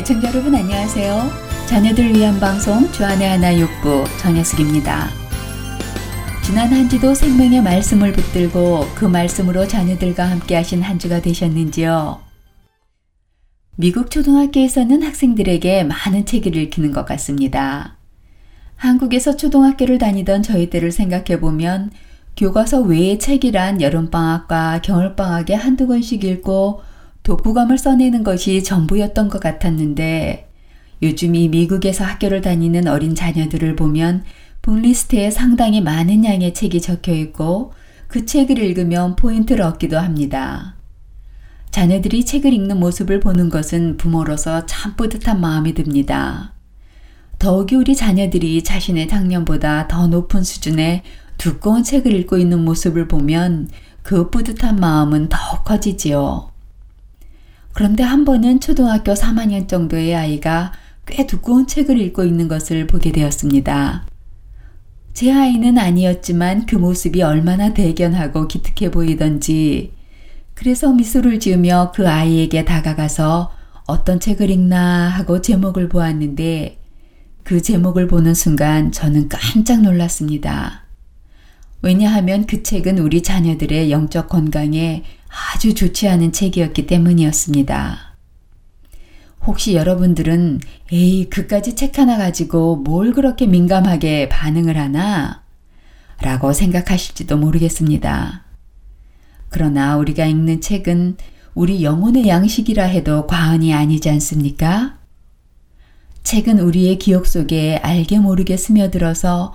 애청자 여러분 안녕하세요. 자녀들 위한 방송 주안의 하나 육부 전혜숙입니다. 지난 한 주도 생명의 말씀을 붙들고 그 말씀으로 자녀들과 함께 하신 한 주가 되셨는지요? 미국 초등학교에서는 학생들에게 많은 책을 읽히는 것 같습니다. 한국에서 초등학교를 다니던 저희 때를 생각해 보면 교과서 외의 책이란 여름방학과 겨울방학에 한두 권씩 읽고 독후감을 써내는 것이 전부였던 것 같았는데 요즘 이 미국에서 학교를 다니는 어린 자녀들을 보면 북리스트에 상당히 많은 양의 책이 적혀 있고 그 책을 읽으면 포인트를 얻기도 합니다. 자녀들이 책을 읽는 모습을 보는 것은 부모로서 참 뿌듯한 마음이 듭니다. 더욱이 우리 자녀들이 자신의 작년보다 더 높은 수준의 두꺼운 책을 읽고 있는 모습을 보면 그 뿌듯한 마음은 더욱 커지지요. 그런데 한 번은 초등학교 3학년 정도의 아이가 꽤 두꺼운 책을 읽고 있는 것을 보게 되었습니다. 제 아이는 아니었지만 그 모습이 얼마나 대견하고 기특해 보이던지 그래서 미소를 지으며 그 아이에게 다가가서 어떤 책을 읽나 하고 제목을 보았는데 그 제목을 보는 순간 저는 깜짝 놀랐습니다. 왜냐하면 그 책은 우리 자녀들의 영적 건강에 아주 좋지 않은 책이었기 때문이었습니다. 혹시 여러분들은 에이, 그까지 책 하나 가지고 뭘 그렇게 민감하게 반응을 하나? 라고 생각하실지도 모르겠습니다. 그러나 우리가 읽는 책은 우리 영혼의 양식이라 해도 과언이 아니지 않습니까? 책은 우리의 기억 속에 알게 모르게 스며들어서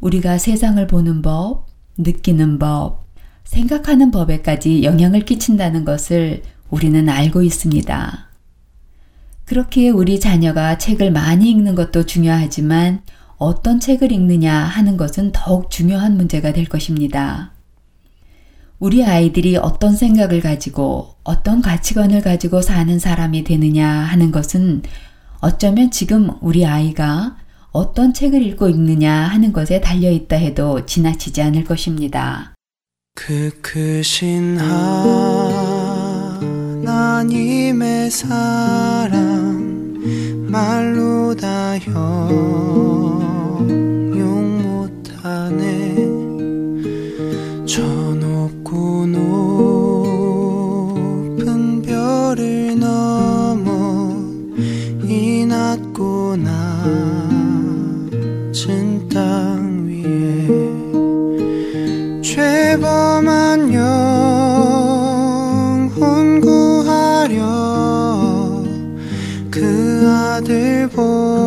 우리가 세상을 보는 법, 느끼는 법, 생각하는 법에까지 영향을 끼친다는 것을 우리는 알고 있습니다. 그렇게 우리 자녀가 책을 많이 읽는 것도 중요하지만 어떤 책을 읽느냐 하는 것은 더욱 중요한 문제가 될 것입니다. 우리 아이들이 어떤 생각을 가지고 어떤 가치관을 가지고 사는 사람이 되느냐 하는 것은 어쩌면 지금 우리 아이가 어떤 책을 읽고 있느냐 하는 것에 달려 있다 해도 지나치지 않을 것입니다. 그 크신 하나님의 사랑 말로 다 형용 못하네. 저 높고 높은 죄범한 영혼 구하려 그 아들 보내사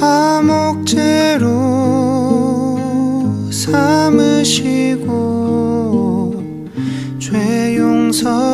화목제로 삼으시고 죄 용서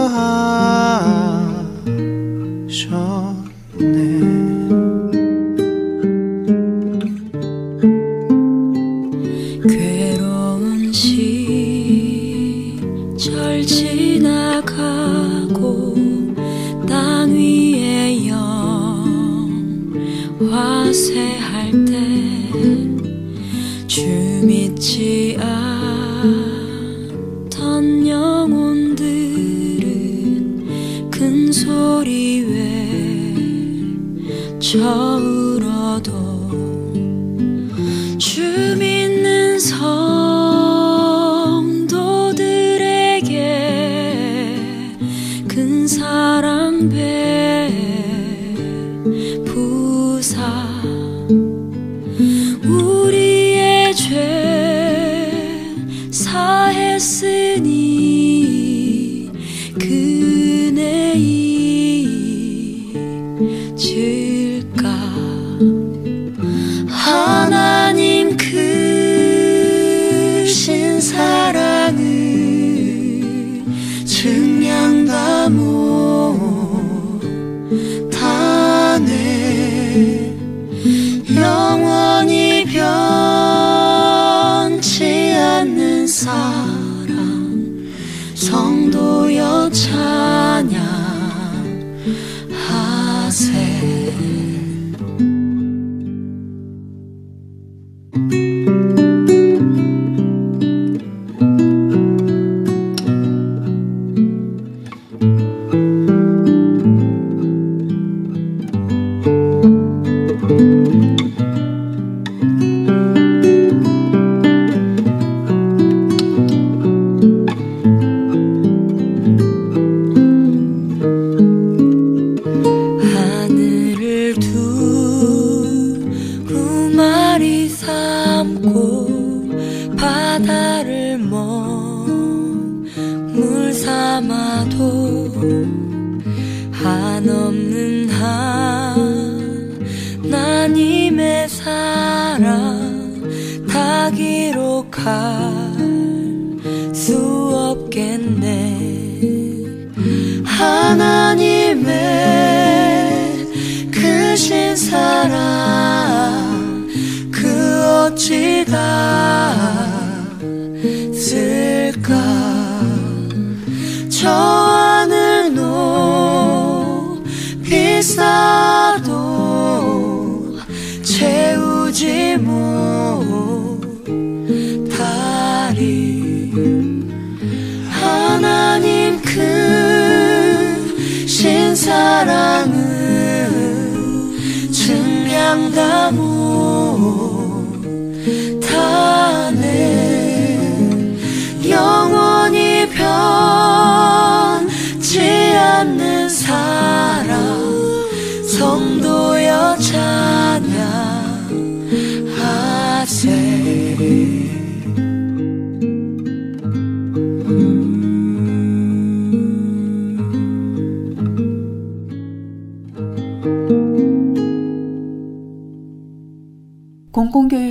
amor.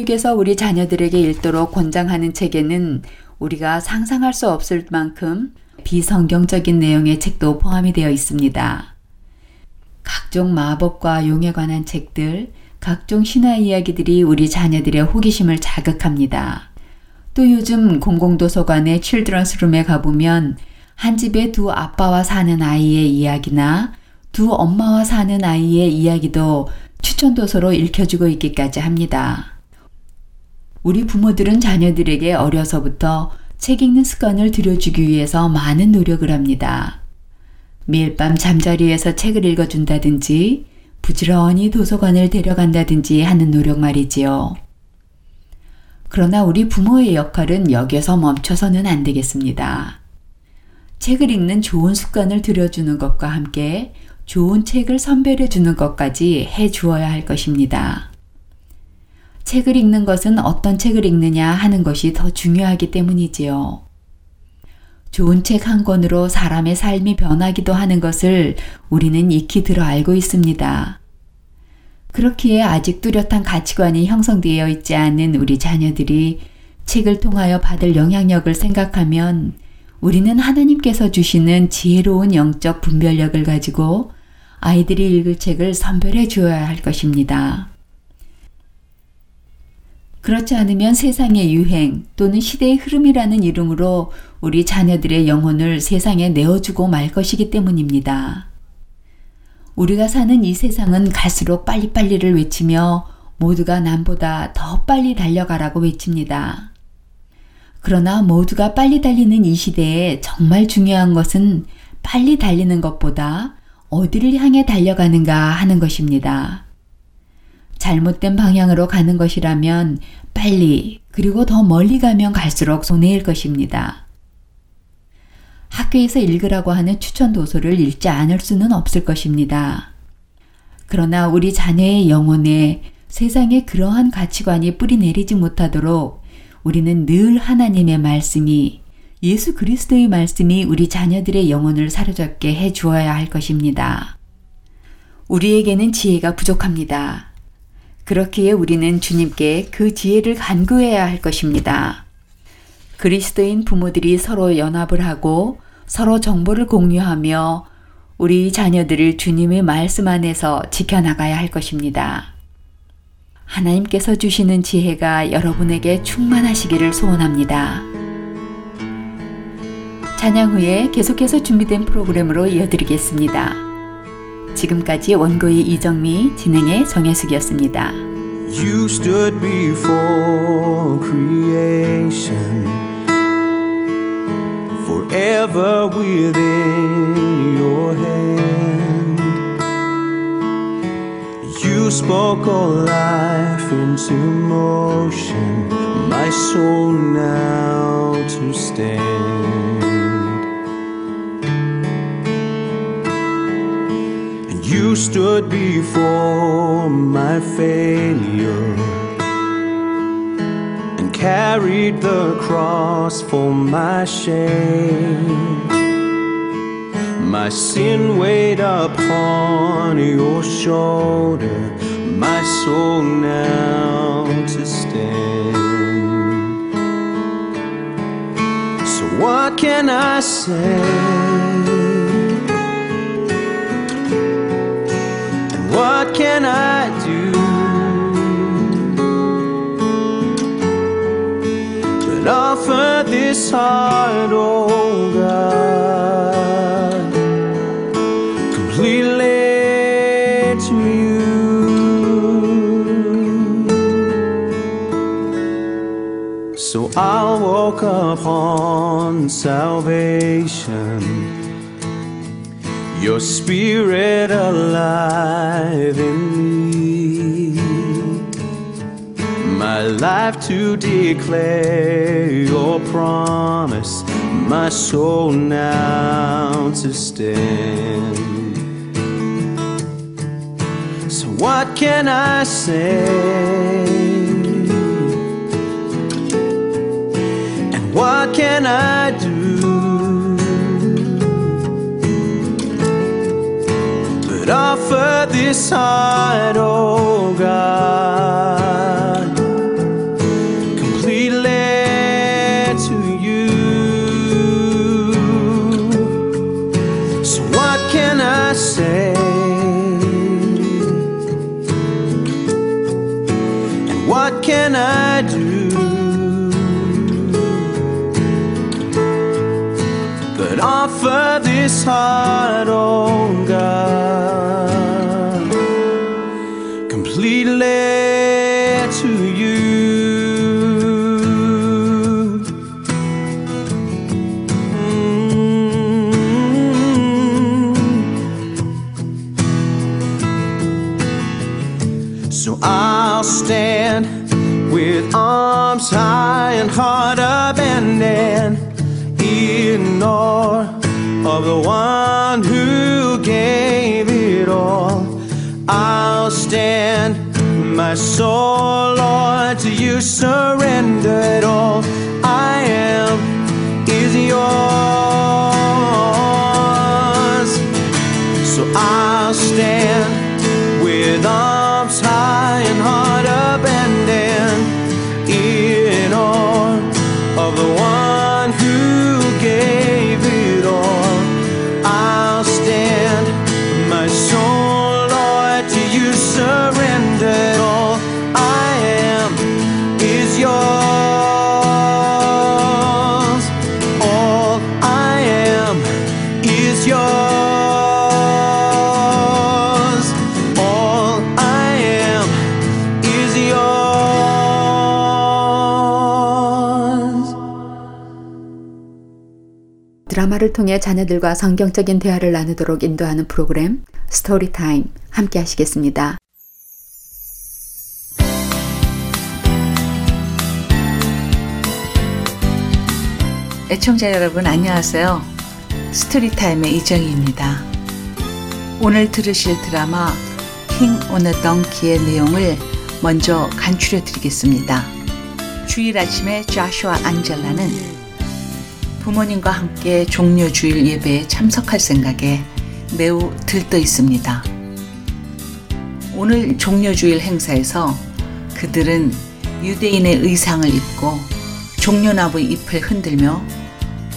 공공교육에서 우리 자녀들에게 읽도록 권장하는 책에는 우리가 상상할 수 없을 만큼 비성경적인 내용의 책도 포함이 되어 있습니다. 각종 마법과 용에 관한 책들, 각종 신화 이야기들이 우리 자녀들의 호기심을 자극합니다. 또 요즘 공공도서관의 칠드런스 룸에 가보면 한 집에 두 아빠와 사는 아이의 이야기나 두 엄마와 사는 아이의 이야기도 추천도서로 읽혀주고 있기까지 합니다. 우리 부모들은 자녀들에게 어려서부터 책 읽는 습관을 들여주기 위해서 많은 노력을 합니다. 매일 밤 잠자리에서 책을 읽어준다든지 부지런히 도서관을 데려간다든지 하는 노력 말이지요. 그러나 우리 부모의 역할은 여기서 멈춰서는 안 되겠습니다. 책을 읽는 좋은 습관을 들여주는 것과 함께 좋은 책을 선별해 주는 것까지 해 주어야 할 것입니다. 책을 읽는 것은 어떤 책을 읽느냐 하는 것이 더 중요하기 때문이지요. 좋은 책 한 권으로 사람의 삶이 변하기도 하는 것을 우리는 익히 들어 알고 있습니다. 그렇기에 아직 뚜렷한 가치관이 형성되어 있지 않은 우리 자녀들이 책을 통하여 받을 영향력을 생각하면 우리는 하나님께서 주시는 지혜로운 영적 분별력을 가지고 아이들이 읽을 책을 선별해 주어야 할 것입니다. 그렇지 않으면 세상의 유행 또는 시대의 흐름이라는 이름으로 우리 자녀들의 영혼을 세상에 내어주고 말 것이기 때문입니다. 우리가 사는 이 세상은 갈수록 빨리빨리를 외치며 모두가 남보다 더 빨리 달려가라고 외칩니다. 그러나 모두가 빨리 달리는 이 시대에 정말 중요한 것은 빨리 달리는 것보다 어디를 향해 달려가는가 하는 것입니다. 잘못된 방향으로 가는 것이라면 빨리 그리고 더 멀리 가면 갈수록 손해일 것입니다. 학교에서 읽으라고 하는 추천 도서를 읽지 않을 수는 없을 것입니다. 그러나 우리 자녀의 영혼에 세상에 그러한 가치관이 뿌리 내리지 못하도록 우리는 늘 하나님의 말씀이 예수 그리스도의 말씀이 우리 자녀들의 영혼을 사로잡게 해 주어야 할 것입니다. 우리에게는 지혜가 부족합니다. 그렇기에 우리는 주님께 그 지혜를 간구해야 할 것입니다. 그리스도인 부모들이 서로 연합을 하고 서로 정보를 공유하며 우리 자녀들을 주님의 말씀 안에서 지켜나가야 할 것입니다. 하나님께서 주시는 지혜가 여러분에게 충만하시기를 소원합니다. 찬양 후에 계속해서 준비된 프로그램으로 이어드리겠습니다. 지금까지 원고의 이정미, 진행의 정혜숙이었습니다. You stood before creation, forever within your hand. You spoke all life into motion, my soul now to stand. You stood before my failure and carried the cross for my shame. My sin weighed upon your shoulder, my soul now to stand. So, what can I say? What can I do? But offer this heart, oh God, completely to you. So I'll walk upon salvation, your spirit alive in me, my life to declare your promise, my soul now to stand. So, what can I say? And what can I do? Offer this heart, oh God, completely to you. So, what can I say? And what can I do? But offer this heart, oh I'll stand with arms high and heart abandoned in awe of the one who gave it all. I'll stand, my soul, Lord, to you surrendered all. I am is yours. So I'll stand 드라마를 통해 자녀들과 성경적인 대화를 나누도록 인도하는 프로그램 스토리타임 함께 하시겠습니다. 애청자 여러분 안녕하세요. 스토리타임의 이정희입니다. 오늘 들으실 드라마 킹 오너 덩키의 내용을 먼저 간추려 드리겠습니다. 주일 아침에 자슈아 안젤라는 부모님과 함께 종려 주일 예배에 참석할 생각에 매우 들떠 있습니다. 오늘 종려 주일 행사에서 그들은 유대인의 의상을 입고 종려나무의 잎을 흔들며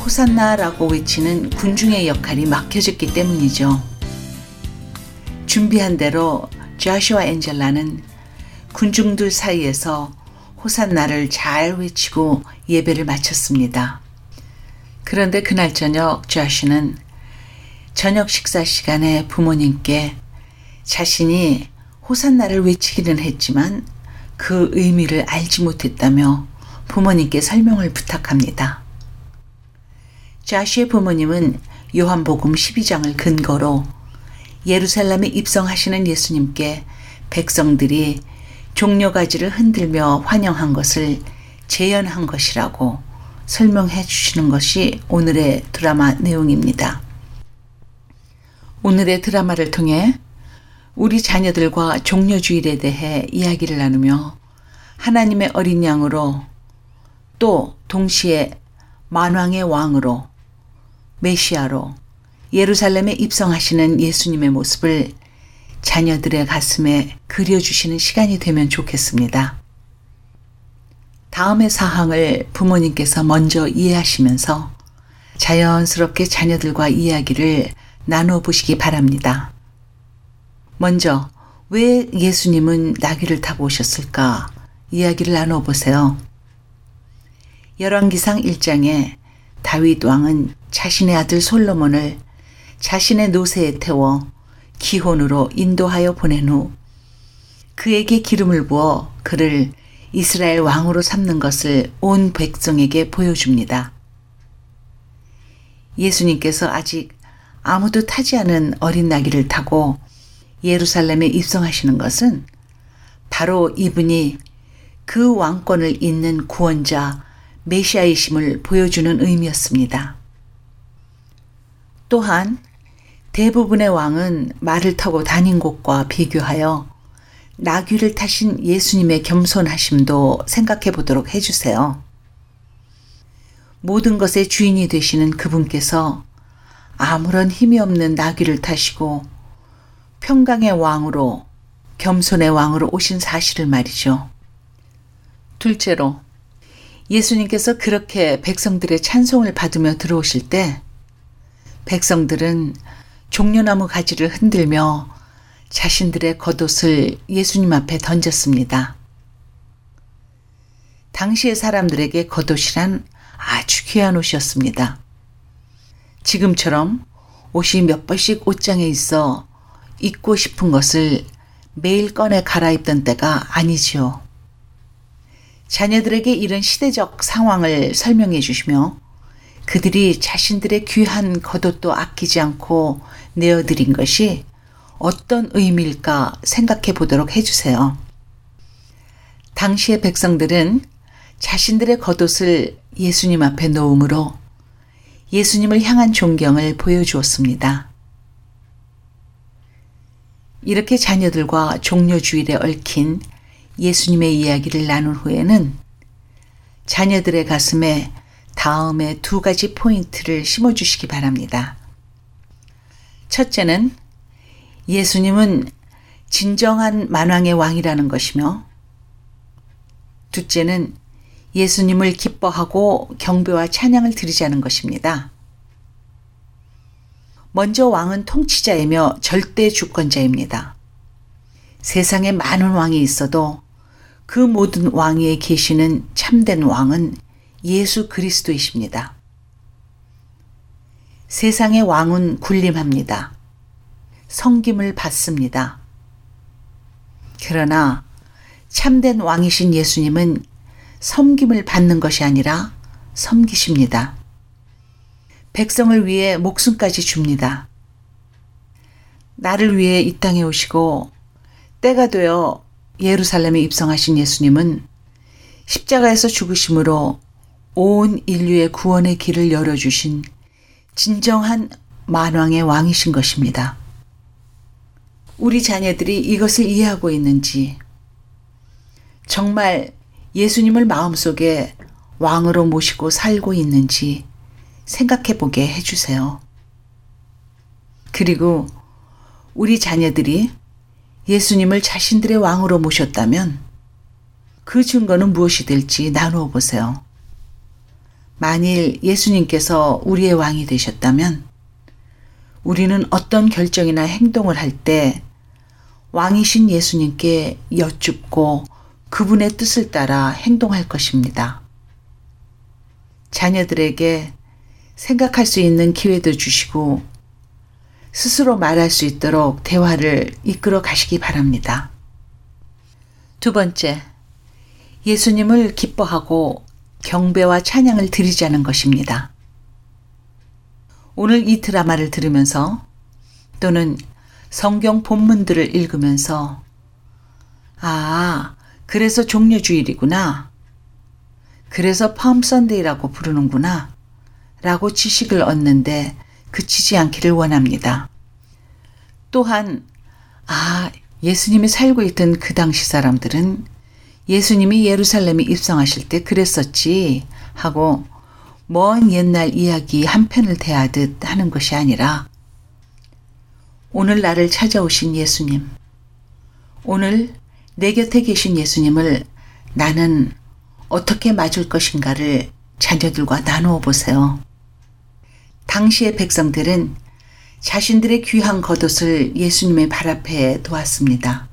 호산나라고 외치는 군중의 역할이 맡겨졌기 때문이죠. 준비한 대로 자슈아 엔젤라는 군중들 사이에서 호산나를 잘 외치고 예배를 마쳤습니다. 그런데 그날 저녁 자슈는 저녁 식사 시간에 부모님께 자신이 호산나를 외치기는 했지만 그 의미를 알지 못했다며 부모님께 설명을 부탁합니다. 자슈의 부모님은 요한복음 12장을 근거로 예루살렘에 입성하시는 예수님께 백성들이 종려가지를 흔들며 환영한 것을 재현한 것이라고 설명해 주시는 것이 오늘의 드라마 내용입니다. 오늘의 드라마를 통해 우리 자녀들과 종려주일에 대해 이야기를 나누며 하나님의 어린 양으로 또 동시에 만왕의 왕으로 메시아로 예루살렘에 입성하시는 예수님의 모습을 자녀들의 가슴에 그려주시는 시간이 되면 좋겠습니다. 다음의 사항을 부모님께서 먼저 이해하시면서 자연스럽게 자녀들과 이야기를 나눠보시기 바랍니다. 먼저, 왜 예수님은 나귀를 타고 오셨을까? 이야기를 나눠보세요. 열왕기상 1장에 다윗 왕은 자신의 아들 솔로몬을 자신의 노새에 태워 기혼으로 인도하여 보낸 후 그에게 기름을 부어 그를 이스라엘 왕으로 삼는 것을 온 백성에게 보여줍니다. 예수님께서 아직 아무도 타지 않은 어린 나귀를 타고 예루살렘에 입성하시는 것은 바로 이분이 그 왕권을 잇는 구원자 메시아이심을 보여주는 의미였습니다. 또한 대부분의 왕은 말을 타고 다닌 곳과 비교하여 나귀를 타신 예수님의 겸손하심도 생각해 보도록 해주세요. 모든 것의 주인이 되시는 그분께서 아무런 힘이 없는 나귀를 타시고 평강의 왕으로 겸손의 왕으로 오신 사실을 말이죠. 둘째로 예수님께서 그렇게 백성들의 찬송을 받으며 들어오실 때 백성들은 종려나무 가지를 흔들며 자신들의 겉옷을 예수님 앞에 던졌습니다. 당시의 사람들에게 겉옷이란 아주 귀한 옷이었습니다. 지금처럼 옷이 몇 번씩 옷장에 있어 입고 싶은 것을 매일 꺼내 갈아입던 때가 아니지요. 자녀들에게 이런 시대적 상황을 설명해 주시며 그들이 자신들의 귀한 겉옷도 아끼지 않고 내어드린 것이 어떤 의미일까 생각해 보도록 해주세요. 당시의 백성들은 자신들의 겉옷을 예수님 앞에 놓음으로 예수님을 향한 존경을 보여주었습니다. 이렇게 자녀들과 종려주일에 얽힌 예수님의 이야기를 나눈 후에는 자녀들의 가슴에 다음에 두 가지 포인트를 심어주시기 바랍니다. 첫째는 예수님은 진정한 만왕의 왕이라는 것이며 둘째는 예수님을 기뻐하고 경배와 찬양을 드리자는 것입니다. 먼저 왕은 통치자이며 절대 주권자입니다. 세상에 많은 왕이 있어도 그 모든 왕 위에 계시는 참된 왕은 예수 그리스도이십니다. 세상의 왕은 군림합니다. 성김을 받습니다. 그러나 참된 왕이신 예수님은 섬김을 받는 것이 아니라 섬기십니다. 백성을 위해 목숨까지 줍니다. 나를 위해 이 땅에 오시고 때가 되어 예루살렘에 입성하신 예수님은 십자가에서 죽으심으로 온 인류의 구원의 길을 열어주신 진정한 만왕의 왕이신 것입니다. 우리 자녀들이 이것을 이해하고 있는지, 정말 예수님을 마음속에 왕으로 모시고 살고 있는지 생각해 보게 해주세요. 그리고 우리 자녀들이 예수님을 자신들의 왕으로 모셨다면 그 증거는 무엇이 될지 나누어 보세요. 만일 예수님께서 우리의 왕이 되셨다면 우리는 어떤 결정이나 행동을 할 때 왕이신 예수님께 여쭙고 그분의 뜻을 따라 행동할 것입니다. 자녀들에게 생각할 수 있는 기회도 주시고 스스로 말할 수 있도록 대화를 이끌어 가시기 바랍니다. 두 번째, 예수님을 기뻐하고 경배와 찬양을 드리자는 것입니다. 오늘 이 드라마를 들으면서 또는 성경 본문들을 읽으면서 아, 그래서 종려주일이구나. 그래서 펌 선데이라고 부르는구나. 라고 지식을 얻는데 그치지 않기를 원합니다. 또한, 아, 예수님이 살고 있던 그 당시 사람들은 예수님이 예루살렘에 입성하실 때 그랬었지 하고 먼 옛날 이야기 한 편을 대하듯 하는 것이 아니라 오늘 나를 찾아오신 예수님, 오늘 내 곁에 계신 예수님을 나는 어떻게 맞을 것인가를 자녀들과 나누어 보세요. 당시의 백성들은 자신들의 귀한 겉옷을 예수님의 발 앞에 놓았습니다.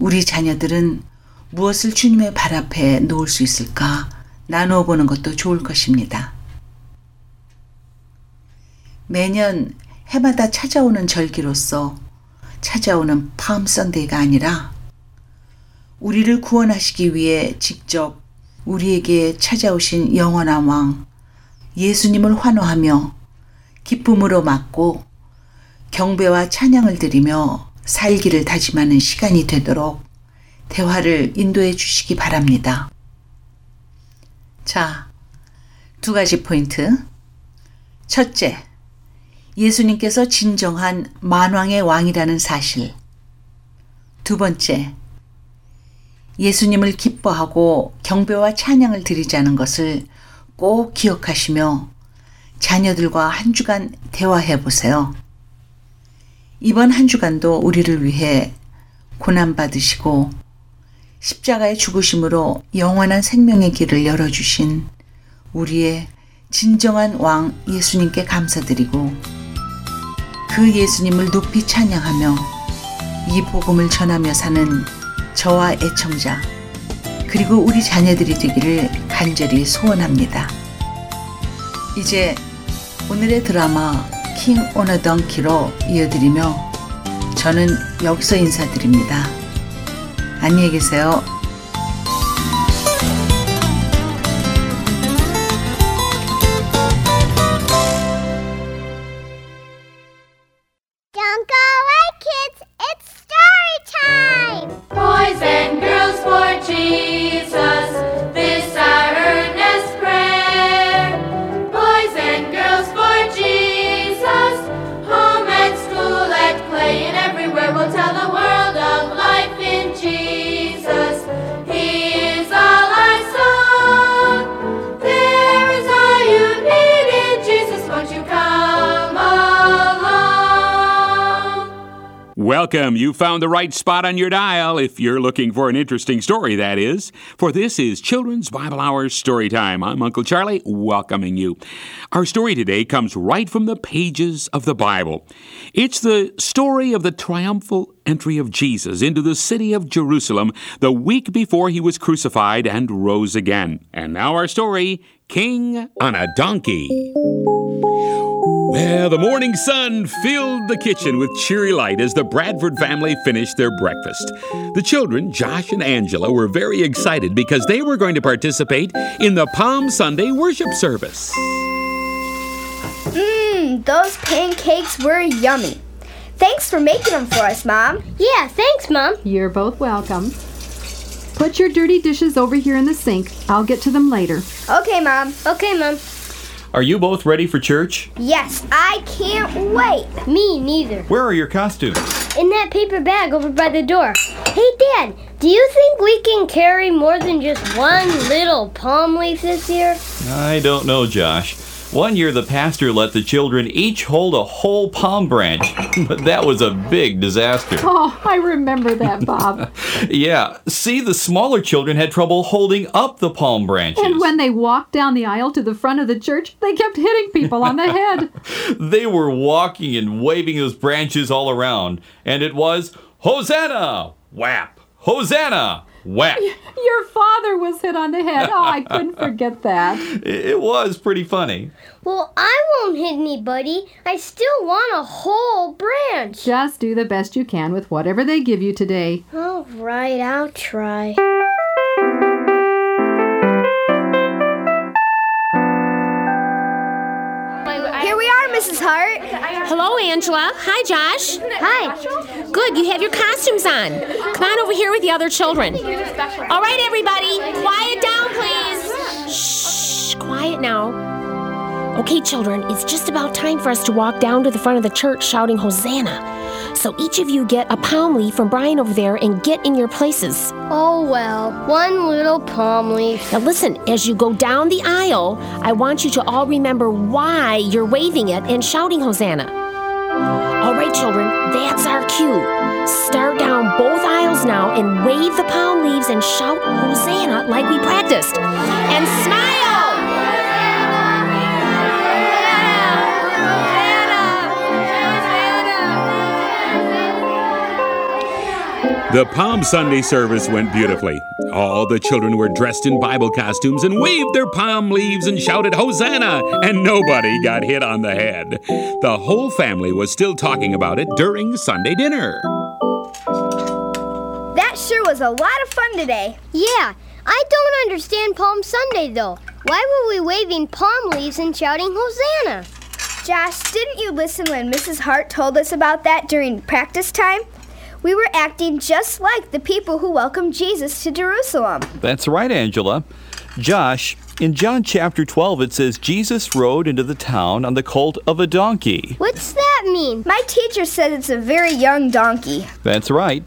우리 자녀들은 무엇을 주님의 발 앞에 놓을 수 있을까 나누어 보는 것도 좋을 것입니다. 매년 해마다 찾아오는 절기로서 찾아오는 팜 선데이가 아니라 우리를 구원하시기 위해 직접 우리에게 찾아오신 영원한 왕 예수님을 환호하며 기쁨으로 맞고 경배와 찬양을 드리며 살기를 다짐하는 시간이 되도록 대화를 인도해 주시기 바랍니다. 자, 두 가지 포인트. 첫째, 예수님께서 진정한 만왕의 왕이라는 사실. 두 번째, 예수님을 기뻐하고 경배와 찬양을 드리자는 것을 꼭 기억하시며 자녀들과 한 주간 대화해 보세요. 이번 한 주간도 우리를 위해 고난받으시고 십자가의 죽으심으로 영원한 생명의 길을 열어주신 우리의 진정한 왕 예수님께 감사드리고 그 예수님을 높이 찬양하며 이 복음을 전하며 사는 저와 애청자 그리고 우리 자녀들이 되기를 간절히 소원합니다. 이제 오늘의 드라마 킹 오너 덩키로 이어드리며 저는 여기서 인사드립니다. 안녕히 계세요. Found the right spot on your dial if you're looking for an interesting story, that is. For this is Children's Bible Hour Story Time. I'm Uncle Charlie, welcoming you. Our story today comes right from the pages of the Bible. It's the story of the triumphal entry of Jesus into the city of Jerusalem the week before he was crucified and rose again. And now our story King on a Donkey. Well, the morning sun filled the kitchen with cheery light as the Bradford family finished their breakfast. The children, Josh and Angela, were very excited because they were going to participate in the Palm Sunday worship service. Mmm, those pancakes were yummy. Thanks for making them for us, Mom. Yeah, thanks, Mom. You're both welcome. Put your dirty dishes over here in the sink. I'll get to them later. Okay, Mom. Okay, Mom. Are you both ready for church? Yes, I can't wait. Me neither. Where are your costumes? In that paper bag over by the door. Hey, Dad, do you think we can carry more than just one little palm leaf this year? I don't know, Josh. One year the pastor let the children each hold a whole palm branch, but that was a big disaster. Oh, I remember that, Bob. Yeah, see, the smaller children had trouble holding up the palm branches. and when they walked down the aisle to the front of the church, they kept hitting people on the head. They were walking and waving those branches all around, and it was Hosanna! Whap! Hosanna! Whap! Your father was hit on the head. Oh, I couldn't forget that. It it was pretty funny. Well, I won't hit anybody. I still want a whole branch. Just do the best you can with whatever they give you today. All right, I'll try. Mrs. Hart. Hello, Angela. Hi, Josh. Hi. Good, you have your costumes on. Come on over here with the other children. All right, everybody, quiet down, please. Shh, quiet now. Okay, children, it's just about time for us to walk down to the front of the church shouting Hosanna. So each of you get a palm leaf from Brian over there and get in your places. Oh, well, one little palm leaf. Now, listen, as you go down the aisle, I want you to all remember why you're waving it and shouting Hosanna. All right, children, that's our cue. Start down both aisles now and wave the palm leaves and shout Hosanna like we practiced. And smile! The Palm Sunday service went beautifully. All the children were dressed in Bible costumes and waved their palm leaves and shouted Hosanna, and nobody got hit on the head. The whole family was still talking about it during Sunday dinner. That sure was a lot of fun today. Yeah, I don't understand Palm Sunday though. Why were we waving palm leaves and shouting Hosanna? Josh, didn't you listen when Mrs. Hart told us about that during practice time? We were acting just like the people who welcomed Jesus to Jerusalem. That's right, Angela. Josh, in John chapter 12, it says Jesus rode into the town on the colt of a donkey. What's that mean? My teacher said it's a very young donkey. That's right.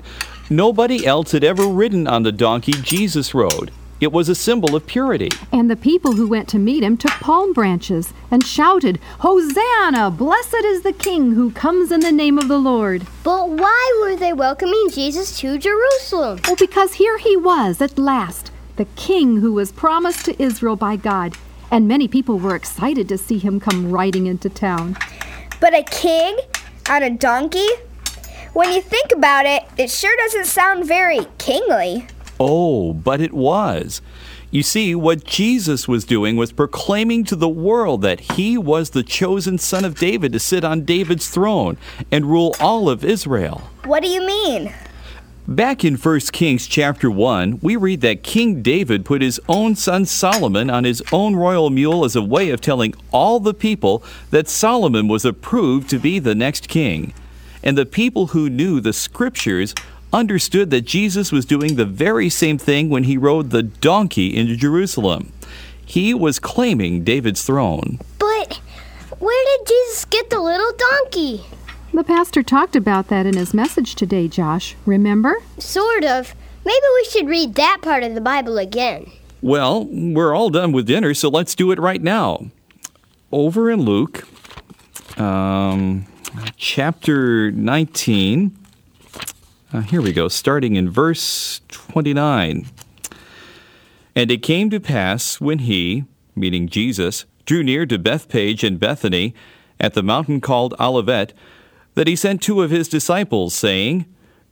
Nobody else had ever ridden on the donkey Jesus rode. It was a symbol of purity. And the people who went to meet him took palm branches and shouted, Hosanna! Blessed is the King who comes in the name of the Lord. But why were they welcoming Jesus to Jerusalem? Well, because here he was at last, the King who was promised to Israel by God. And many people were excited to see him come riding into town. But a king on a donkey? When you think about it, it sure doesn't sound very kingly. Oh, but it was. You see, what Jesus was doing was proclaiming to the world that he was the chosen son of David to sit on David's throne and rule all of Israel. What do you mean? Back in 1 Kings chapter 1, we read that King David put his own son Solomon on his own royal mule as a way of telling all the people that Solomon was approved to be the next king. And the people who knew the scriptures understood that Jesus was doing the very same thing when he rode the donkey into Jerusalem. He was claiming David's throne. But where did Jesus get the little donkey? The pastor talked about that in his message today, Josh. Remember? Sort of. Maybe we should read that part of the Bible again. Well, we're all done with dinner, so let's do it right now. Over in Luke, um, chapter 19. Uh, here we go, starting in verse 29. And it came to pass when he, meaning Jesus, drew near to Bethphage and Bethany at the mountain called Olivet, that he sent two of his disciples, saying,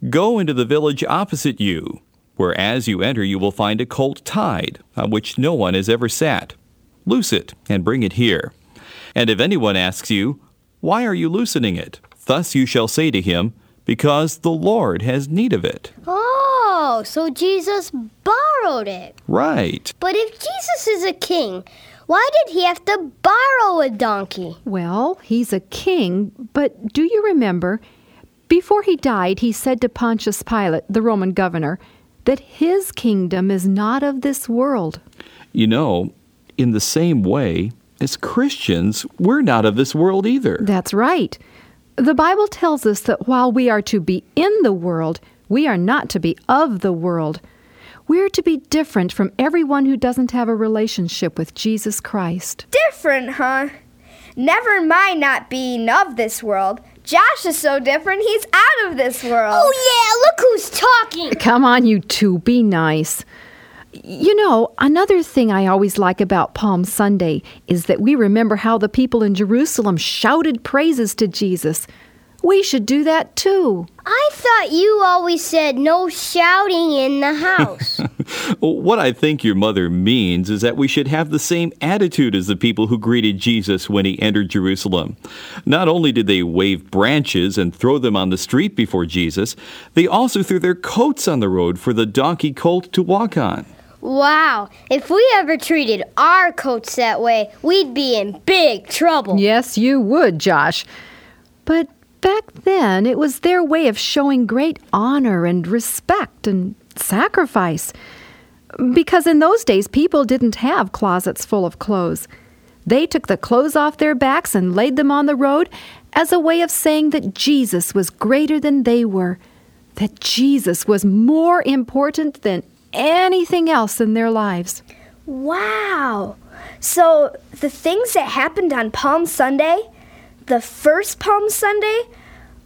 Go into the village opposite you, where as you enter you will find a colt tied, on which no one has ever sat. Loose it and bring it here. And if anyone asks you, Why are you loosening it? Thus you shall say to him, Because the Lord has need of it. Oh, so Jesus borrowed it. Right. But if Jesus is a king, why did he have to borrow a donkey? Well, he's a king, but do you remember? Before he died, he said to Pontius Pilate, the Roman governor, that his kingdom is not of this world. You know, in the same way, as Christians, we're not of this world either. That's right. The Bible tells us that while we are to be in the world, we are not to be of the world. We're to be different from everyone who doesn't have a relationship with Jesus Christ. Different, huh? Never mind not being of this world. Josh is so different, he's out of this world. Oh, yeah, look who's talking. Come on, you two, be nice. You know, another thing I always like about Palm Sunday is that we remember how the people in Jerusalem shouted praises to Jesus. We should do that too. I thought you always said no shouting in the house. What I think your mother means is that we should have the same attitude as the people who greeted Jesus when he entered Jerusalem. Not only did they wave branches and throw them on the street before Jesus, they also threw their coats on the road for the donkey colt to walk on. Wow, if we ever treated our coats that way, we'd be in big trouble. Yes, you would, Josh. But back then, it was their way of showing great honor and respect and sacrifice. Because in those days, people didn't have closets full of clothes. They took the clothes off their backs and laid them on the road as a way of saying that Jesus was greater than they were, that Jesus was more important than anything else in their lives. Wow. So the things that happened on Palm Sunday, the first Palm Sunday,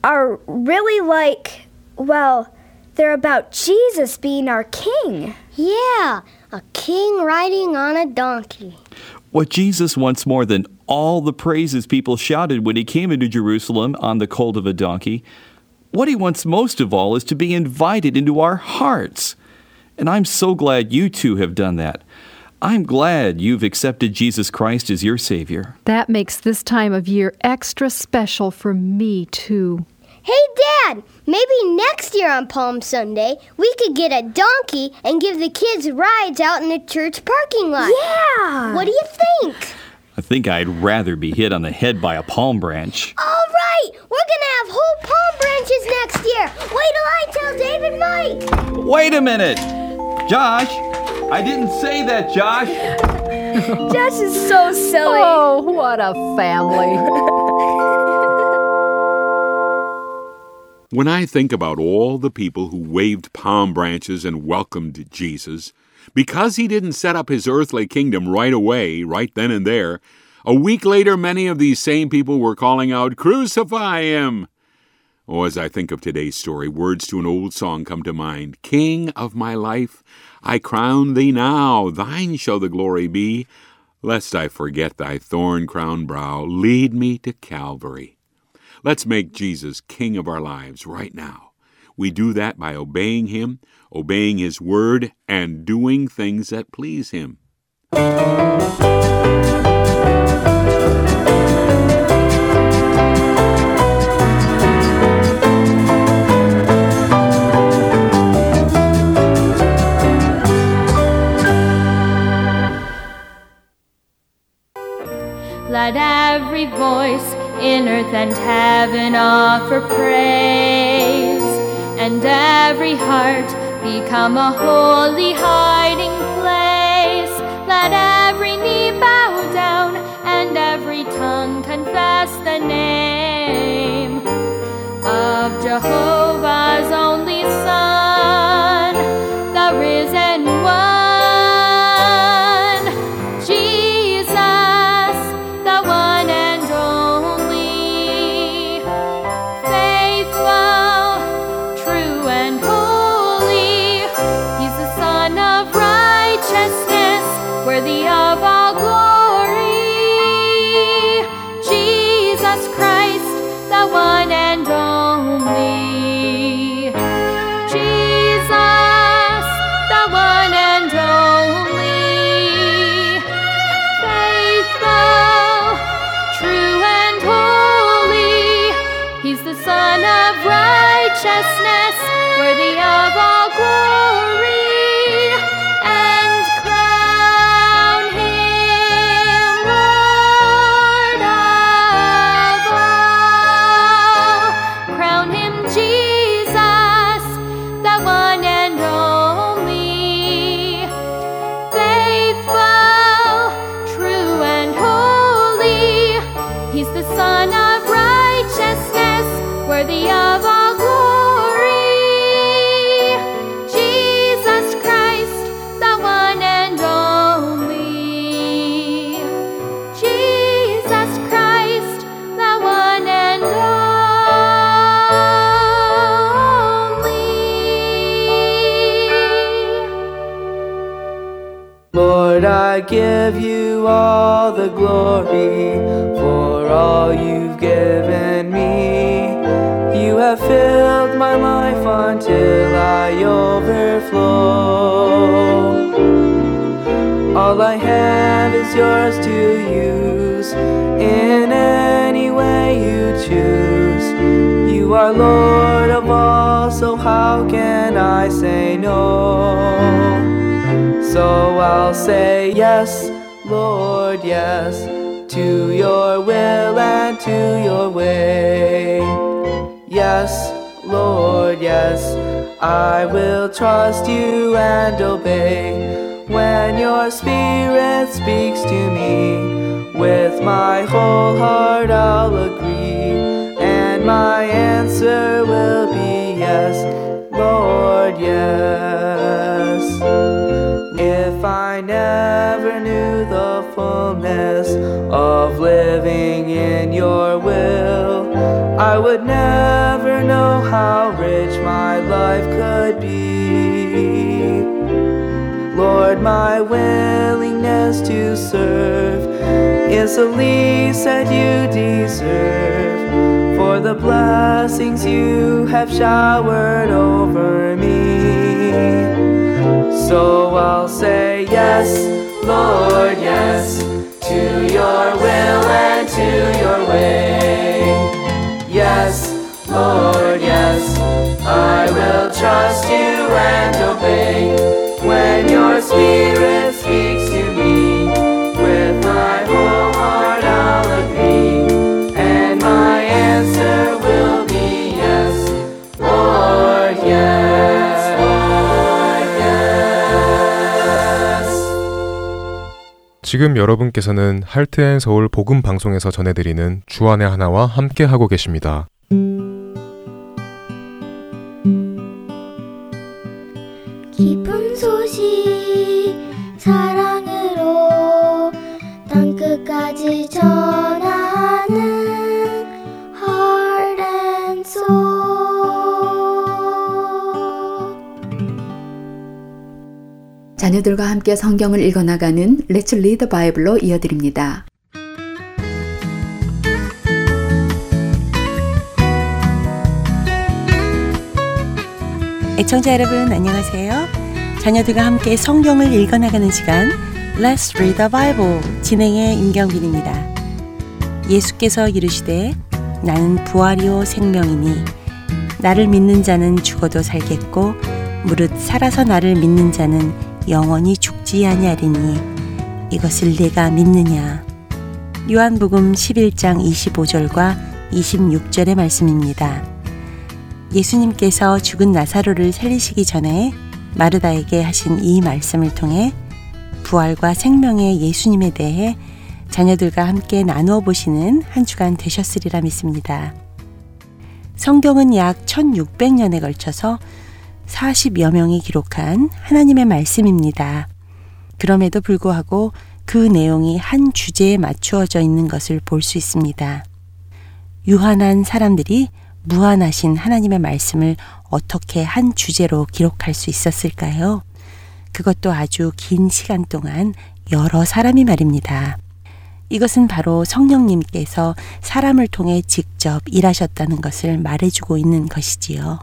are really like Well, they're about Jesus being our king. Yeah, a king riding on a donkey. What Jesus wants more than all the praises people shouted when he came into Jerusalem on the colt of a donkey, what he wants most of all is to be invited into our hearts. And I'm so glad you two have done that. I'm glad you've accepted Jesus Christ as your Savior. That makes this time of year extra special for me, too. Hey, Dad, maybe next year on Palm Sunday, we could get a donkey and give the kids rides out in the church parking lot. Yeah. What do you think? I think I'd rather be hit on the head by a palm branch. All right, we're gonna have whole palm branches next year. Wait till I tell David Mike. Wait a minute! Josh! I didn't say that, Josh! Josh is so silly. Oh, what a family. When I think about all the people who waved palm branches and welcomed Jesus, because he didn't set up his earthly kingdom right away, right then and there, a week later many of these same people were calling out, Crucify him! Oh, as I think of today's story, words to an old song come to mind King of my life, I crown thee now, thine shall the glory be. Lest I forget thy thorn crowned brow, lead me to Calvary. Let's make Jesus King of our lives right now. We do that by obeying Him, obeying His Word, and doing things that please Him. Let every voice in earth and heaven offer praise, and every heart become a holy hiding place. Let every knee bow down and every tongue confess the name of Jehovah's only Son, worthy of glory for all you've given me. You have filled my life until I overflow. All I have is yours to use in any way you choose. You are Lord of all, so how can I say no? So I'll say yes, Lord, yes, to your will and to your way. Yes, Lord, yes, I will trust you and obey. When your spirit speaks to me, with my whole heart I'll agree, and my answer will be yes, Lord, yes. If I never knew the fullness of living in your will, I would never know how rich my life could be. Lord, my willingness to serve is the least that you deserve for the blessings you have showered over me. So I'll say yes, Lord, yes, to your will and to your way. Yes, Lord, yes, I will trust you and obey when your spirit speaks 지금 여러분께서는 할트앤 서울 복음 방송에서 전해드리는 주안의 하나와 함께 하고 계십니다. 기쁜 소식 사랑으로 땅 끝까지 전 자녀들과 함께 성경을 읽어나가는 Let's Read Bible로 이어드립니다. 애청자 여러분 안녕하세요. 자녀들과 함께 성경을 읽어나가는 시간 Let's Read the Bible 진행의 임경빈입니다. 예수께서 이르시되 나는 부활이요 생명이니 나를 믿는 자는 죽어도 살겠고 무릇 살아서 나를 믿는 자는 영원히 죽지 아니하리니 이것을 내가 믿느냐 요한복음 11장 25절과 26절의 말씀입니다. 예수님께서 죽은 나사로를 살리시기 전에 마르다에게 하신 이 말씀을 통해 부활과 생명의 예수님에 대해 자녀들과 함께 나누어 보시는 한 주간 되셨으리라 믿습니다. 성경은 약 1600년에 걸쳐서 40여 명이 기록한 하나님의 말씀입니다. 그럼에도 불구하고 그 내용이 한 주제에 맞추어져 있는 것을 볼 수 있습니다. 유한한 사람들이 무한하신 하나님의 말씀을 어떻게 한 주제로 기록할 수 있었을까요? 그것도 아주 긴 시간 동안 여러 사람이 말입니다. 이것은 바로 성령님께서 사람을 통해 직접 일하셨다는 것을 말해주고 있는 것이지요.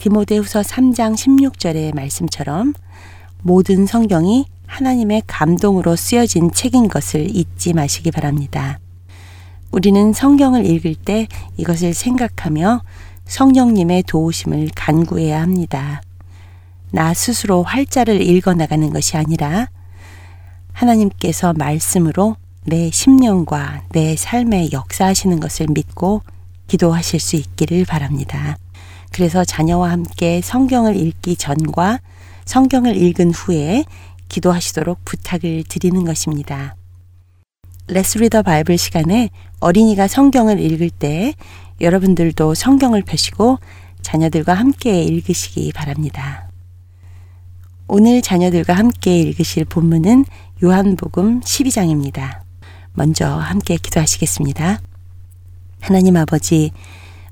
디모데후서 3장 16절의 말씀처럼 모든 성경이 하나님의 감동으로 쓰여진 책인 것을 잊지 마시기 바랍니다. 우리는 성경을 읽을 때 이것을 생각하며 성령님의 도우심을 간구해야 합니다. 나 스스로 활자를 읽어 나가는 것이 아니라 하나님께서 말씀으로 내 심령과 내 삶에 역사하시는 것을 믿고 기도하실 수 있기를 바랍니다. 그래서 자녀와 함께 성경을 읽기 전과 성경을 읽은 후에 기도하시도록 부탁을 드리는 것입니다. 레스 리더 바이블 시간에 어린이가 성경을 읽을 때 여러분들도 성경을 펴시고 자녀들과 함께 읽으시기 바랍니다. 오늘 자녀들과 함께 읽으실 본문은 요한복음 12장입니다. 먼저 함께 기도하시겠습니다. 하나님 아버지,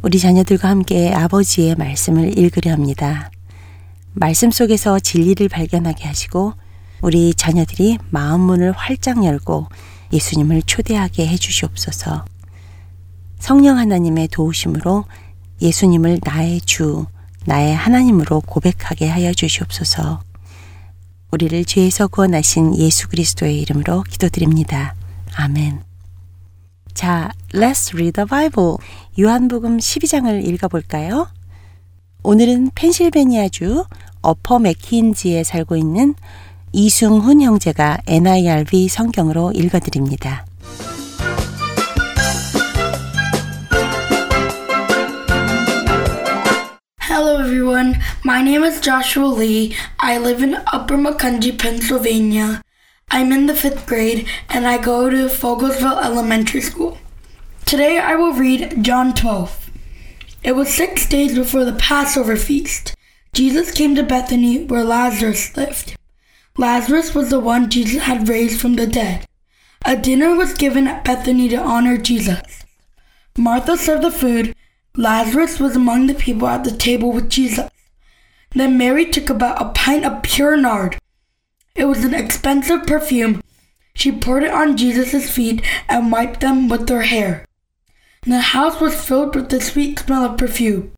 우리 자녀들과 함께 아버지의 말씀을 읽으려 합니다. 말씀 속에서 진리를 발견하게 하시고 우리 자녀들이 마음 문을 활짝 열고 예수님을 초대하게 해주시옵소서. 성령 하나님의 도우심으로 예수님을 나의 주, 나의 하나님으로 고백하게 하여 주시옵소서. 우리를 죄에서 구원하신 예수 그리스도의 이름으로 기도드립니다. 아멘. 자, let's read the Bible. 요한복음 12장을 읽어볼까요? 오늘은 펜실베니아주 어퍼 맥킨지에 살고 있는 이승훈 형제가 NIRV 성경으로 읽어드립니다. I'm in the fifth grade and I go to Fogelsville Elementary School. Today I will read John 12. It was six days before the Passover feast. Jesus came to Bethany where Lazarus lived. Lazarus was the one Jesus had raised from the dead. A dinner was given at Bethany to honor Jesus. Martha served the food. Lazarus was among the people at the table with Jesus. Then Mary took about a pint of pure nard. It was an expensive perfume. She poured it on Jesus' feet and wiped them with her hair. The house was filled with the sweet smell of perfume.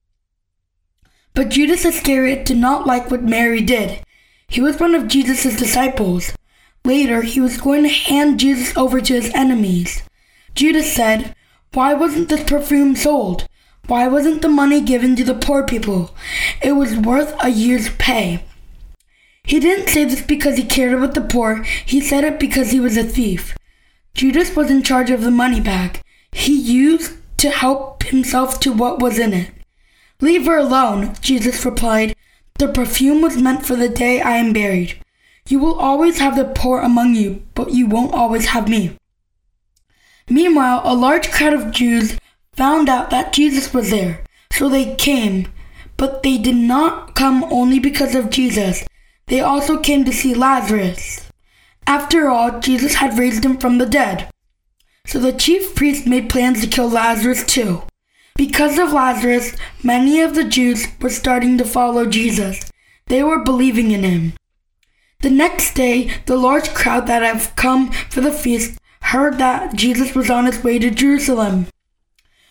But Judas Iscariot did not like what Mary did. He was one of Jesus' disciples. Later, he was going to hand Jesus over to his enemies. Judas said, Why wasn't this perfume sold? Why wasn't the money given to the poor people? It was worth a year's pay. He didn't say this because he cared about the poor, he said it because he was a thief. Judas was in charge of the money bag. He used to help himself to what was in it. Leave her alone, Jesus replied. The perfume was meant for the day I am buried. You will always have the poor among you, but you won't always have me. Meanwhile, a large crowd of Jews found out that Jesus was there, so they came. But they did not come only because of Jesus. They also came to see Lazarus. After all, Jesus had raised him from the dead. So the chief priests made plans to kill Lazarus too. Because of Lazarus, many of the Jews were starting to follow Jesus. They were believing in him. The next day, the large crowd that had come for the feast heard that Jesus was on his way to Jerusalem.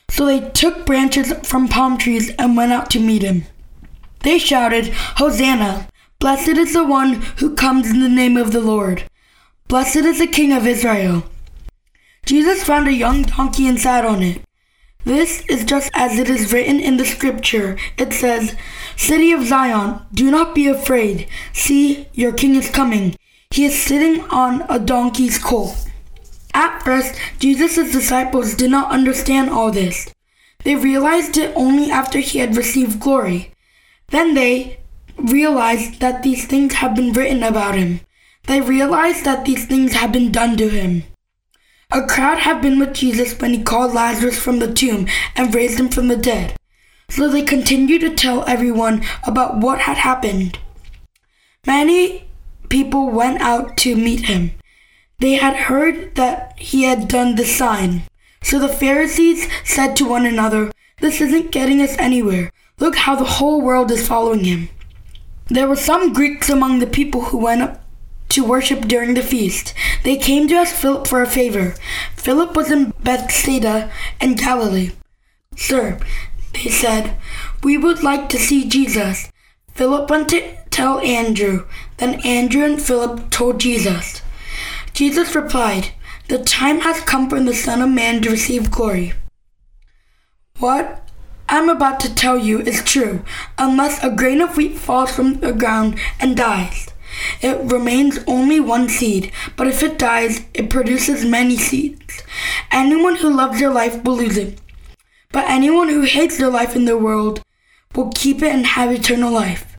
So they took branches from palm trees and went out to meet him. They shouted, Hosanna! Blessed is the one who comes in the name of the Lord. Blessed is the King of Israel. Jesus found a young donkey and sat on it. This is just as it is written in the scripture. It says, City of Zion, do not be afraid. See, your king is coming. He is sitting on a donkey's colt. At first, Jesus' disciples did not understand all this. They realized it only after he had received glory. Then they realized that these things have been written about him. They realized that these things have been done to him. A crowd had been with Jesus when he called Lazarus from the tomb and raised him from the dead. So they continued to tell everyone about what had happened. Many people went out to meet him. They had heard that he had done the sign. So the Pharisees said to one another, This isn't getting us anywhere. Look how the whole world is following him. There were some Greeks among the people who went up to worship during the feast. They came to ask Philip for a favor. Philip was in Bethsaida in Galilee. Sir, they said, we would like to see Jesus. Philip went to tell Andrew. Then Andrew and Philip told Jesus. Jesus replied, The time has come for the Son of Man to receive glory. What I'm about to tell you is true, unless a grain of wheat falls from the ground and dies. It remains only one seed, but if it dies, it produces many seeds. Anyone who loves their life will lose it, but anyone who hates their life in the world will keep it and have eternal life.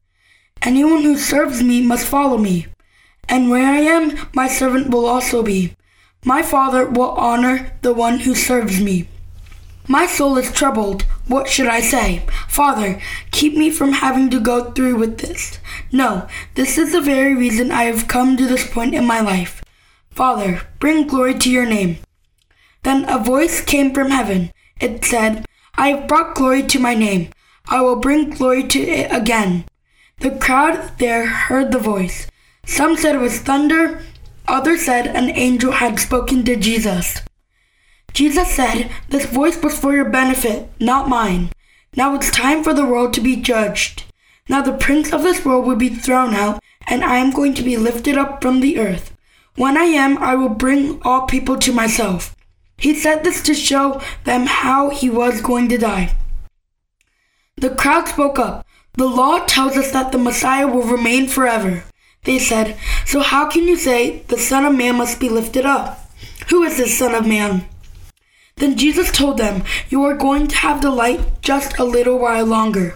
Anyone who serves me must follow me, and where I am, my servant will also be. My Father will honor the one who serves me. My soul is troubled. What should I say? Father, keep me from having to go through with this. No, this is the very reason I have come to this point in my life. Father, bring glory to your name. Then a voice came from heaven. It said, I have brought glory to my name. I will bring glory to it again. The crowd there heard the voice. Some said it was thunder, others said an angel had spoken to Jesus. Jesus said, This voice was for your benefit, not mine. Now it's time for the world to be judged. Now the prince of this world will be thrown out, and I am going to be lifted up from the earth. When I am, I will bring all people to myself. He said this to show them how he was going to die. The crowd spoke up. The law tells us that the Messiah will remain forever. They said, So how can you say the Son of Man must be lifted up? Who is this Son of Man? Then Jesus told them, You are going to have the light just a little while longer.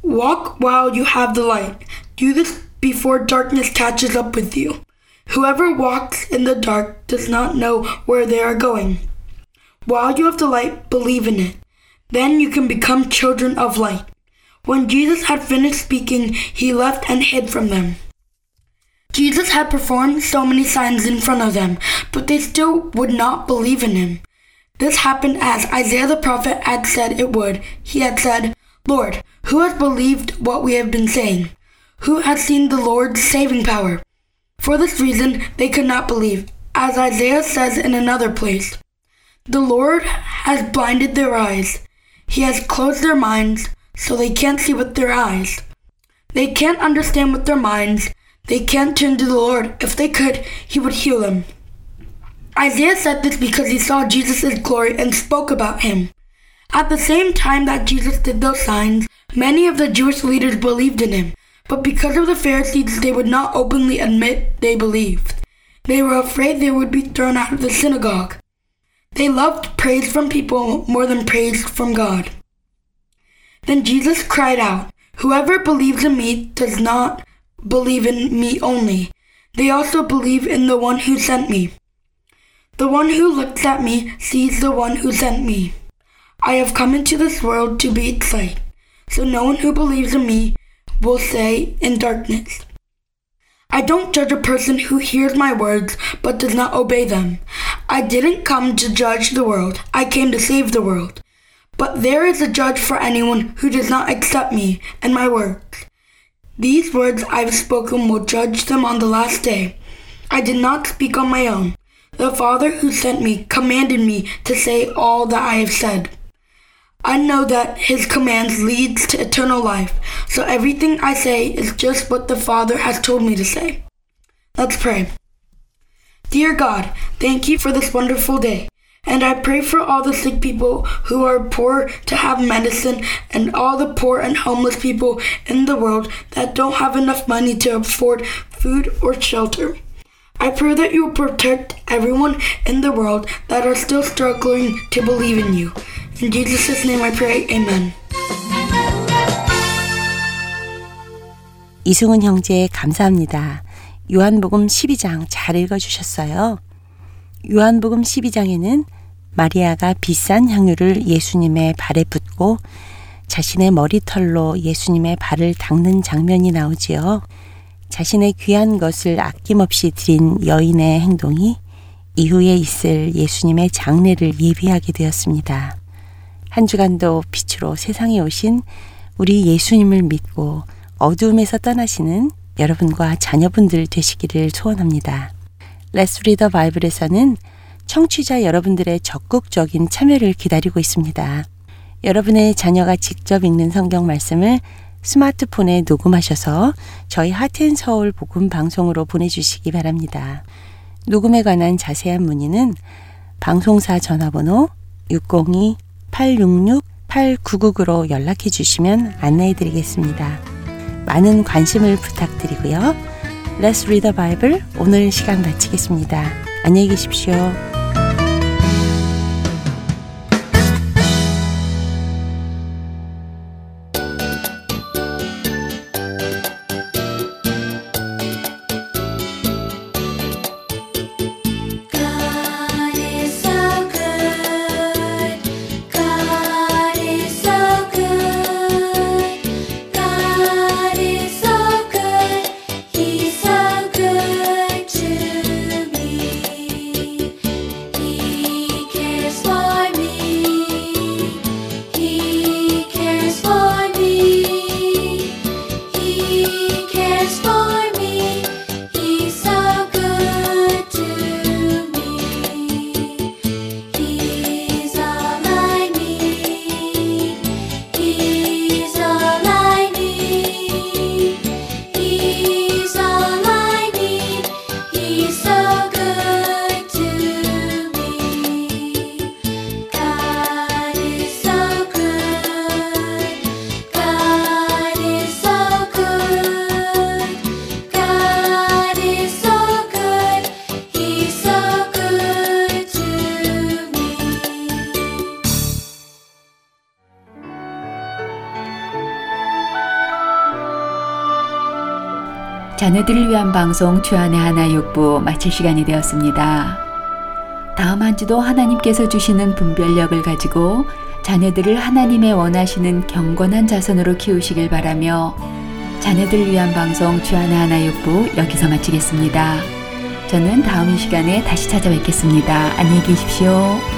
Walk while you have the light. Do this before darkness catches up with you. Whoever walks in the dark does not know where they are going. While you have the light, believe in it. Then you can become children of light. When Jesus had finished speaking, he left and hid from them. Jesus had performed so many signs in front of them, but they still would not believe in him. This happened as Isaiah the prophet had said it would. He had said, Lord, who has believed what we have been saying? Who has seen the Lord's saving power? For this reason, they could not believe, as Isaiah says in another place The Lord has blinded their eyes, He has closed their minds, so they can't see with their eyes. They can't understand with their minds. They can't turn to the Lord. If they could, He would heal them. Isaiah said this because he saw Jesus' glory and spoke about him. At the same time that Jesus did those signs, many of the Jewish leaders believed in him, but because of the Pharisees, they would not openly admit they believed. They were afraid they would be thrown out of the synagogue. They loved praise from people more than praise from God. Then Jesus cried out, Whoever believes in me does not believe in me only. They also believe in the one who sent me. The one who looks at me sees the one who sent me. I have come into this world to be its light, so no one who believes in me will say in darkness. I don't judge a person who hears my words but does not obey them. I didn't come to judge the world, I came to save the world. But there is a judge for anyone who does not accept me and my words. These words I have spoken will judge them on the last day. I did not speak on my own. The Father who sent me commanded me to say all that I have said. I know that his commands leads to eternal life, so everything I say is just what the Father has told me to say. Let's pray. Dear God, thank you for this wonderful day. And I pray for all the sick people who are poor to have medicine and all the poor and homeless people in the world that don't have enough money to afford food or shelter. I pray that you protect everyone in the world that are still struggling to believe in you. In Jesus' name I pray, Amen. 이승훈 형제 감사합니다. 요한복음 12장 잘 읽어주셨어요. 요한복음 12장에는 마리아가 비싼 향유를 예수님의 발에 붓고 자신의 머리털로 예수님의 발을 닦는 장면이 나오지요. 자신의 귀한 것을 아낌없이 드린 여인의 행동이 이후에 있을 예수님의 장례를 예비하게 되었습니다. 한 주간도 빛으로 세상에 오신 우리 예수님을 믿고 어두움에서 떠나시는 여러분과 자녀분들 되시기를 소원합니다. Read the Bible에서는 청취자 여러분들의 적극적인 참여를 기다리고 있습니다. 여러분의 자녀가 직접 읽는 성경 말씀을 스마트폰에 녹음하셔서 저희 하트앤서울 복음 방송으로 보내주시기 바랍니다. 녹음에 관한 자세한 문의는 방송사 전화번호 602-866-8999로 연락해 주시면 안내해 드리겠습니다. 많은 관심을 부탁드리고요. Let's read the Bible 오늘 시간 마치겠습니다. 안녕히 계십시오. 위한 방송 주안의 하나 육부 마칠 시간이 되었습니다. 다음 한 주도 하나님께서 주시는 분별력을 가지고 자녀들을 하나님의 원하시는 경건한 자손으로 키우시길 바라며 자녀들을 위한 방송 주안의 하나 육부 여기서 마치겠습니다. 저는 다음 이 시간에 다시 찾아뵙겠습니다. 안녕히 계십시오.